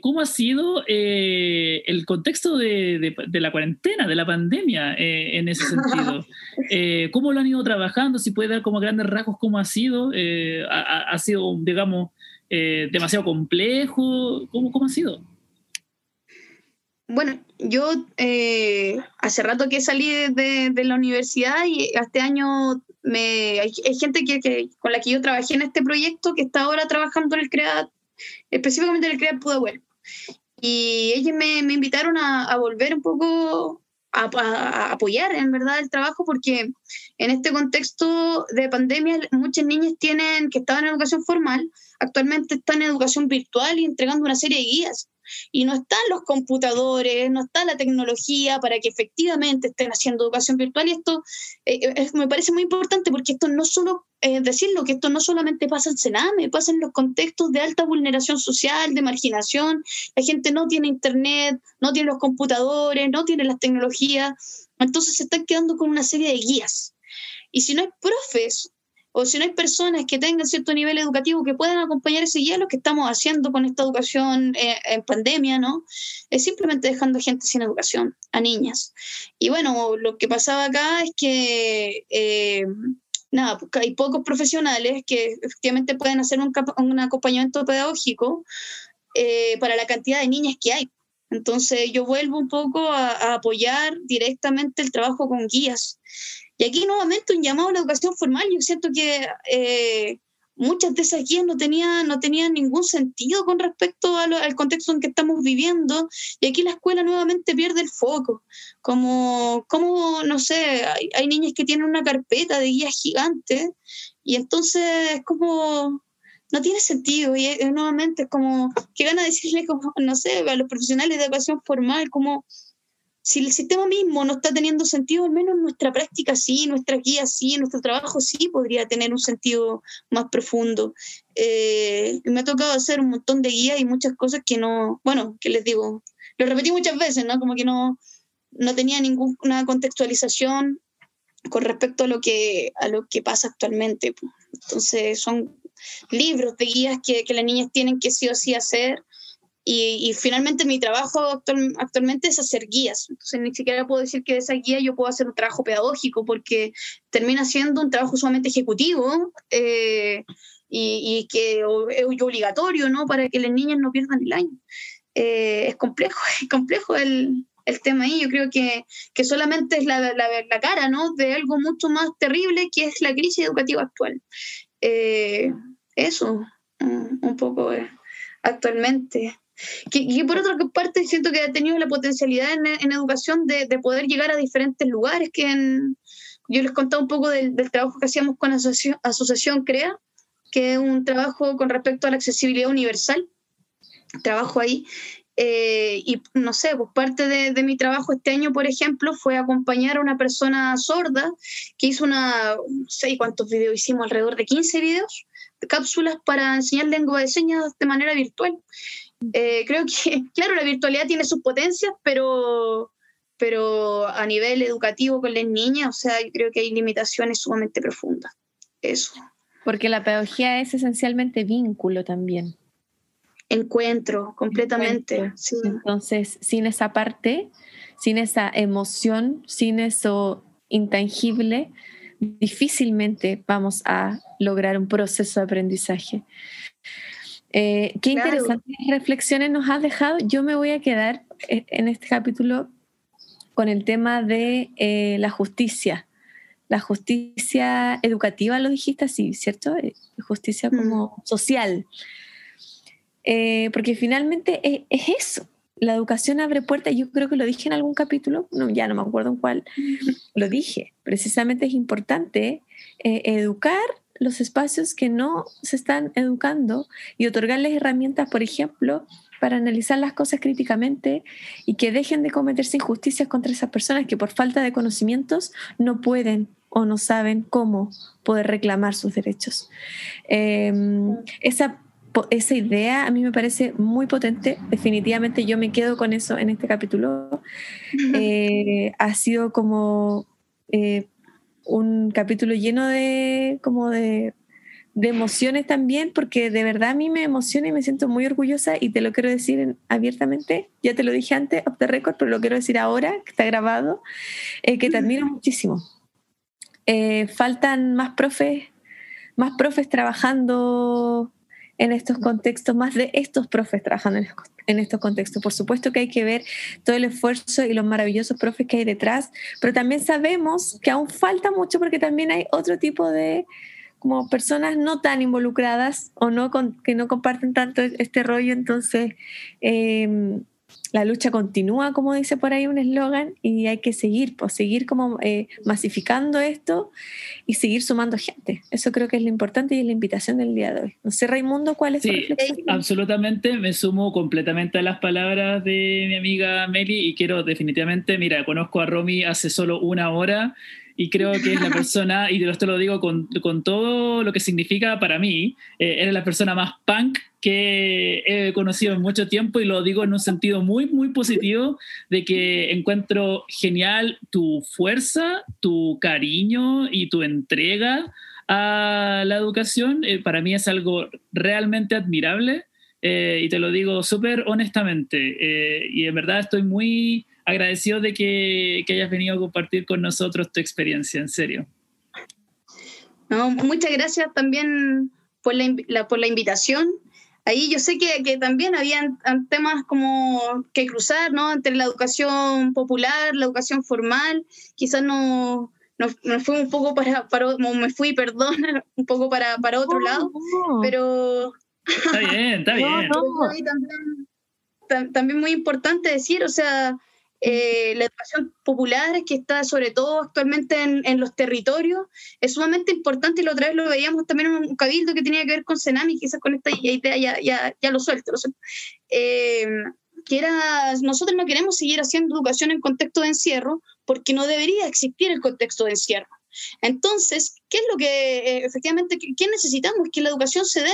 cómo ha sido el contexto de, de, la cuarentena, de la pandemia en ese sentido. *laughs* ¿Cómo lo han ido trabajando? Si puede dar como grandes rasgos cómo ha sido. Ha, ha, sido, digamos, demasiado complejo? ¿Cómo, ¿Cómo ha sido? Bueno, yo eh, hace rato que salí de, la universidad y este año me, hay, gente que, con la que yo trabajé en este proyecto que está ahora trabajando en el CREAT, específicamente en el CREAT Pudahuel. Y ellos me, invitaron a, volver un poco a, a, apoyar en verdad el trabajo porque en este contexto de pandemia muchas niñas tienen que estaban en educación formal, actualmente están en educación virtual y entregando una serie de guías y no están los computadores, no está la tecnología para que efectivamente estén haciendo educación virtual. Y esto eh, eh, me parece muy importante porque esto no solo, eh, decirlo, que esto no solamente pasa en Sename, pasa en los contextos de alta vulneración social, de marginación, la gente no tiene internet, no tiene los computadores, no tiene las tecnologías, entonces se están quedando con una serie de guías. Y si no hay profes o si no hay personas que tengan cierto nivel educativo que puedan acompañar ese guía, lo que estamos haciendo con esta educación eh, en pandemia, ¿no? Es simplemente dejando gente sin educación, a niñas. Y bueno, lo que pasaba acá es que, eh, nada, hay pocos profesionales que efectivamente pueden hacer un, acompañamiento pedagógico eh, para la cantidad de niñas que hay. Entonces yo vuelvo un poco a apoyar directamente el trabajo con guías. Y aquí nuevamente un llamado a la educación formal. Yo siento que eh, muchas de esas guías no tenían, no tenían ningún sentido con respecto al contexto en que estamos viviendo. Y aquí la escuela nuevamente pierde el foco. Como, como no sé, hay, hay niñas que tienen una carpeta de guías gigantes y entonces es como no tiene sentido y nuevamente es como que gana decirle como no sé a los profesionales de educación formal como si el sistema mismo no está teniendo sentido, al menos nuestra práctica sí, nuestra guía sí, nuestro trabajo sí podría tener un sentido más profundo. Eh, me ha tocado hacer un montón de guías y muchas cosas que no, bueno, que les digo, lo repetí muchas veces, ¿no? Como que no, no tenía ninguna contextualización con respecto a lo que, a lo que pasa actualmente. Entonces son libros de guías que, que las niñas tienen que sí o sí hacer y, finalmente mi trabajo actualmente es hacer guías. Entonces ni siquiera puedo decir que de esa guía yo puedo hacer un trabajo pedagógico porque termina siendo un trabajo sumamente ejecutivo eh, y, y, que es obligatorio ¿no? para que las niñas no pierdan el año. eh, es complejo, *laughs* es complejo el, el, tema ahí. Yo creo que, que solamente es la, la, la, cara ¿no? de algo mucho más terrible que es la crisis educativa actual. Eh, eso, un poco eh, actualmente. Que, por otra parte siento que ha tenido la potencialidad en, en educación de, de, poder llegar a diferentes lugares que en, yo les contaba un poco del, del trabajo que hacíamos con Asociación, Asociación CREA, que es un trabajo con respecto a la accesibilidad universal. Trabajo ahí. Eh, y no sé, pues parte de, de, mi trabajo este año, por ejemplo, fue acompañar a una persona sorda que hizo una, no sé cuántos videos hicimos, alrededor de 15 videos, cápsulas para enseñar lengua de señas de manera virtual. Eh, creo que, *laughs* claro, la virtualidad tiene sus potencias, pero, pero a nivel educativo con las niñas, o sea, creo que hay limitaciones sumamente profundas. Eso. Porque la pedagogía es esencialmente vínculo también. Encuentro, completamente. Sí. Entonces, sin esa parte, sin esa emoción, sin eso intangible, difícilmente vamos a lograr un proceso de aprendizaje. Eh, qué claro. interesantes reflexiones nos has dejado. Yo me voy a quedar eh, en este capítulo con el tema de eh, la justicia la justicia educativa, lo dijiste así, ¿cierto? Eh, justicia mm. como mm. social. Eh, porque finalmente es, es, eso. La educación abre puertas, yo creo que lo dije en algún capítulo, no, ya no me acuerdo en cuál, mm. lo dije. Precisamente es importante eh, educar los espacios que no se están educando y otorgarles herramientas, por ejemplo, para analizar las cosas críticamente y que dejen de cometerse injusticias contra esas personas que por falta de conocimientos no pueden o no saben cómo poder reclamar sus derechos. Eh, esa, esa idea a mí me parece muy potente, definitivamente yo me quedo con eso en este capítulo. Eh, ha sido como eh, un capítulo lleno de, como de, de, emociones también, porque de verdad a mí me emociona y me siento muy orgullosa y te lo quiero decir abiertamente, ya te lo dije antes, off the record, pero lo quiero decir ahora, que está grabado, eh, que te admiro muchísimo. Eh, faltan más profes, más profes trabajando en estos contextos, más de estos profes trabajando en, estos contextos. Por supuesto que hay que ver todo el esfuerzo y los maravillosos profes que hay detrás, pero también sabemos que aún falta mucho porque también hay otro tipo de como personas no tan involucradas o no con, que no comparten tanto este rollo, entonces eh, la lucha continúa, como dice por ahí un eslogan, y hay que seguir, pues seguir como eh, masificando esto y seguir sumando gente. Eso creo que es lo importante y es la invitación del día de hoy. No sé, Raimundo, ¿cuál es sí, tu? Absolutamente, me sumo completamente a las palabras de mi amiga Meli y quiero definitivamente, mira, conozco a Romy hace solo una hora y creo que es la *laughs* persona, y esto lo digo con, con todo lo que significa para mí, eh, eres la persona más punk que he conocido en mucho tiempo y lo digo en un sentido muy, muy positivo, de que encuentro genial tu fuerza, tu cariño y tu entrega a la educación. Eh, para mí es algo realmente admirable eh, y te lo digo súper honestamente. Eh, y en verdad estoy muy agradecido de que, que, hayas venido a compartir con nosotros tu experiencia, en serio. No, muchas gracias también por la, la, por la invitación ahí yo sé que, que también habían temas como que cruzar, ¿no? Entre la educación popular, la educación formal, quizás no, no, no fui un poco para, para, me fui, perdón, *laughs* un poco para, para otro no, lado, no. pero... Está bien, está bien. *laughs* También, también muy importante decir, o sea, eh, la educación popular, que está sobre todo actualmente en, los territorios, es sumamente importante y la otra vez lo veíamos también en un cabildo que tenía que ver con Senami, quizás con esta idea ya, ya, ya lo suelto. Lo. Eh, que era, nosotros no queremos seguir haciendo educación en contexto de encierro porque no debería existir el contexto de encierro. Entonces, ¿qué es lo que eh, efectivamente, qué necesitamos? Que la educación se dé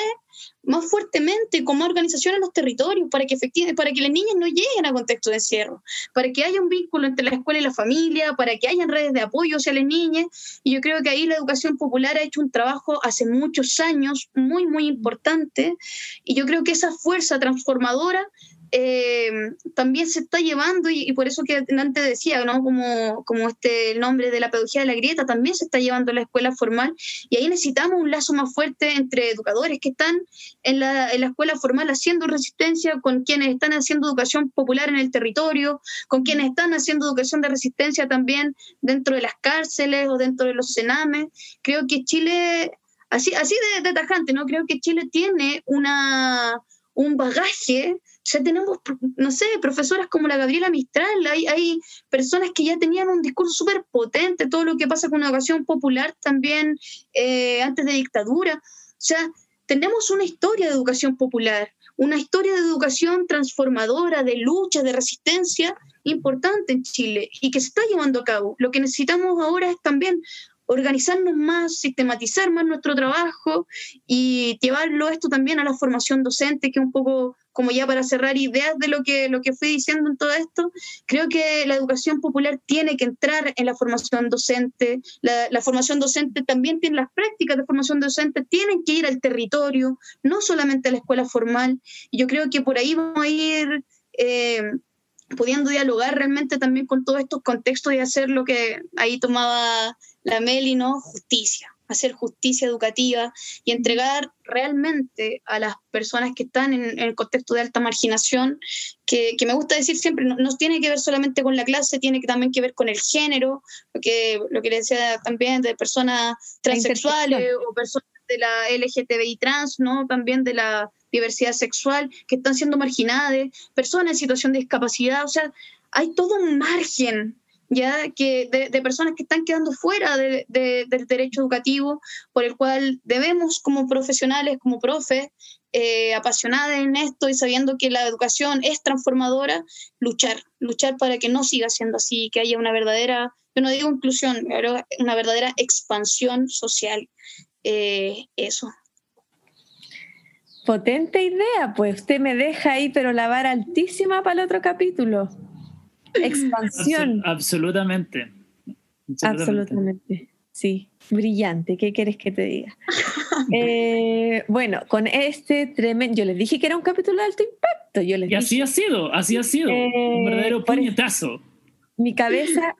más fuertemente como organización en los territorios para que, efectivamente, para que las niñas no lleguen a contexto de encierro, para que haya un vínculo entre la escuela y la familia, para que haya redes de apoyo hacia las niñas. Y yo creo que ahí la educación popular ha hecho un trabajo hace muchos años muy, muy importante. Y yo creo que esa fuerza transformadora eh, también se está llevando, y, por eso que antes decía, ¿no? Como, como este, el nombre de la pedagogía de la grieta, también se está llevando a la escuela formal, y ahí necesitamos un lazo más fuerte entre educadores que están en la, en la escuela formal haciendo resistencia, con quienes están haciendo educación popular en el territorio, con quienes están haciendo educación de resistencia también dentro de las cárceles o dentro de los cenames. Creo que Chile, así, así de, de tajante, ¿no? Creo que Chile tiene una un bagaje. Ya tenemos, no sé, profesoras como la Gabriela Mistral, hay, hay personas que ya tenían un discurso súper potente, todo lo que pasa con la educación popular también eh, antes de dictadura. O sea, tenemos una historia de educación popular, una historia de educación transformadora, de lucha, de resistencia importante en Chile y que se está llevando a cabo. Lo que necesitamos ahora es también organizarnos más, sistematizar más nuestro trabajo y llevarlo esto también a la formación docente, que un poco como ya para cerrar ideas de lo que, lo que fui diciendo en todo esto, creo que la educación popular tiene que entrar en la formación docente, la, formación docente también tiene las prácticas de formación docente, tienen que ir al territorio, no solamente a la escuela formal, y yo creo que por ahí vamos a ir... Eh, pudiendo dialogar realmente también con todos estos contextos y hacer lo que ahí tomaba la Meli, ¿no? Justicia, hacer justicia educativa y entregar realmente a las personas que están en, el contexto de alta marginación, que, me gusta decir siempre, no, tiene que ver solamente con la clase, tiene que, también que ver con el género, lo que, lo que le decía también de personas transexuales o personas de la LGTBI trans, ¿no? También de la diversidad sexual, que están siendo marginadas, personas en situación de discapacidad, o sea, hay todo un margen ya que de, personas que están quedando fuera del derecho educativo, por el cual debemos como profesionales, como profes, eh, en esto y sabiendo que la educación es transformadora, luchar, luchar para que no siga siendo así, que haya una verdadera, yo no digo inclusión, pero una verdadera expansión social. Eh, eso. Potente idea, pues usted me deja ahí, pero la vara altísima para el otro capítulo. Expansión. absolutamente. absolutamente. Sí, brillante. ¿Qué quieres que te diga? *laughs* Eh, bueno, con este tremendo. Yo les dije que era un capítulo de alto impacto. Yo les y así ha sido, así ha sido. un eh, verdadero puñetazo. Mi cabeza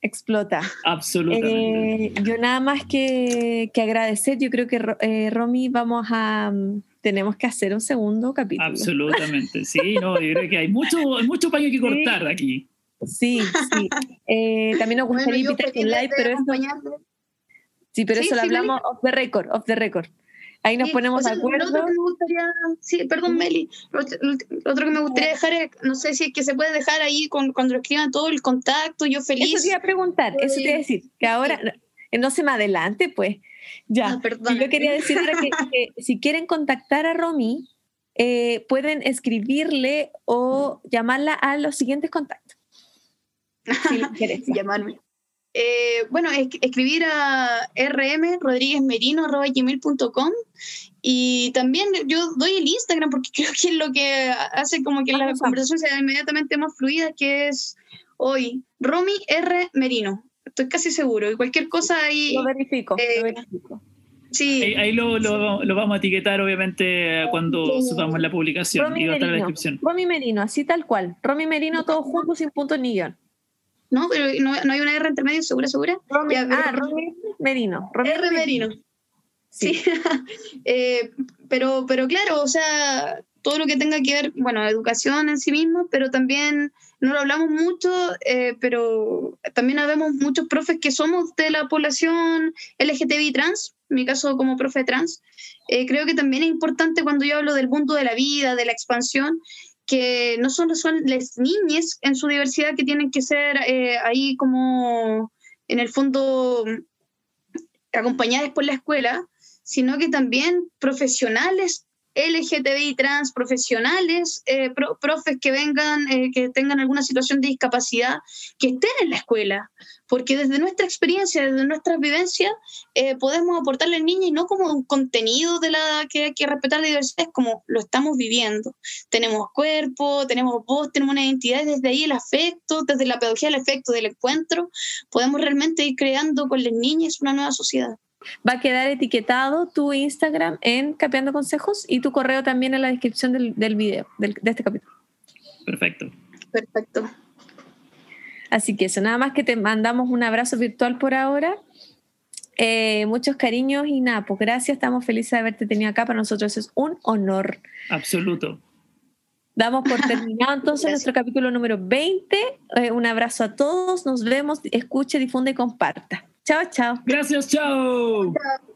explota. Absolutamente. Eh, yo nada más que, que, agradecer. Yo creo que Romy vamos a tenemos que hacer un segundo capítulo. Absolutamente, sí, no, yo creo que hay mucho, mucho paño que cortar aquí. Sí, sí. Eh, también nos gustaría invitar en live, pero eso... Sí, pero eso lo hablamos off the record, off the record. Ahí nos ponemos de acuerdo. Lo otro que me gustaría, sí, perdón, Meli, lo, otro que me gustaría dejar es, no sé si es que se puede dejar ahí con, cuando escriban todo el contacto, yo feliz. Eso te iba a preguntar, eso te iba a decir, que ahora no se me adelante, pues. Ya, ah, yo quería decir *laughs* que, si quieren contactar a Romy, eh, pueden escribirle o llamarla a los siguientes contactos. Si *laughs* Llamarme. Eh, bueno, escribir a rmrodríguezmerino.com y también yo doy el Instagram porque *laughs* creo que es lo que hace como que la conversación sea inmediatamente más fluida, que es hoy, Romy R. Merino estoy casi seguro. Y cualquier cosa ahí. Lo verifico, lo eh, verifico. Sí. Ahí, lo, lo, vamos a etiquetar, obviamente, cuando subamos la publicación Romy y va a estar la descripción. Romy Merino, así tal cual. Romy Merino, todo junto, sin punto ni guion. No, pero no, hay una R entre medio, segura, segura. Romy, ah, Romy Merino. R Merino. Sí. *laughs* Eh, pero, pero claro, o sea, todo lo que tenga que ver, bueno, educación en sí mismo, pero también no lo hablamos mucho, eh, pero también habemos muchos profes que somos de la población LGTBI trans, en mi caso como profe trans. Eh, creo que también es importante cuando yo hablo del mundo de la vida, de la expansión, que no solo son las niñas en su diversidad que tienen que ser eh, ahí como en el fondo acompañadas por la escuela, sino que también profesionales LGTBI trans profesionales, eh, profes que vengan, eh, que tengan alguna situación de discapacidad, que estén en la escuela, porque desde nuestra experiencia, desde nuestras vivencias, eh, podemos aportarle al niño y no como un contenido de la que hay que respetar la diversidad, es como lo estamos viviendo. Tenemos cuerpo, tenemos voz, tenemos una identidad, y desde ahí el afecto, desde la pedagogía del afecto, del encuentro, podemos realmente ir creando con las niñas una nueva sociedad. Va a quedar etiquetado tu Instagram en Capeando Consejos y tu correo también en la descripción del, del video, de este capítulo. Perfecto. Perfecto. Así que eso, nada más que te mandamos un abrazo virtual por ahora. Eh, muchos cariños y nada, pues gracias, estamos felices de haberte tenido acá, para nosotros es un honor. Absoluto. Damos por terminado entonces *laughs* nuestro capítulo número 20. Eh, un abrazo a todos, nos vemos, escuche, difunde y comparta. Chao, chao. Gracias, chao. chao.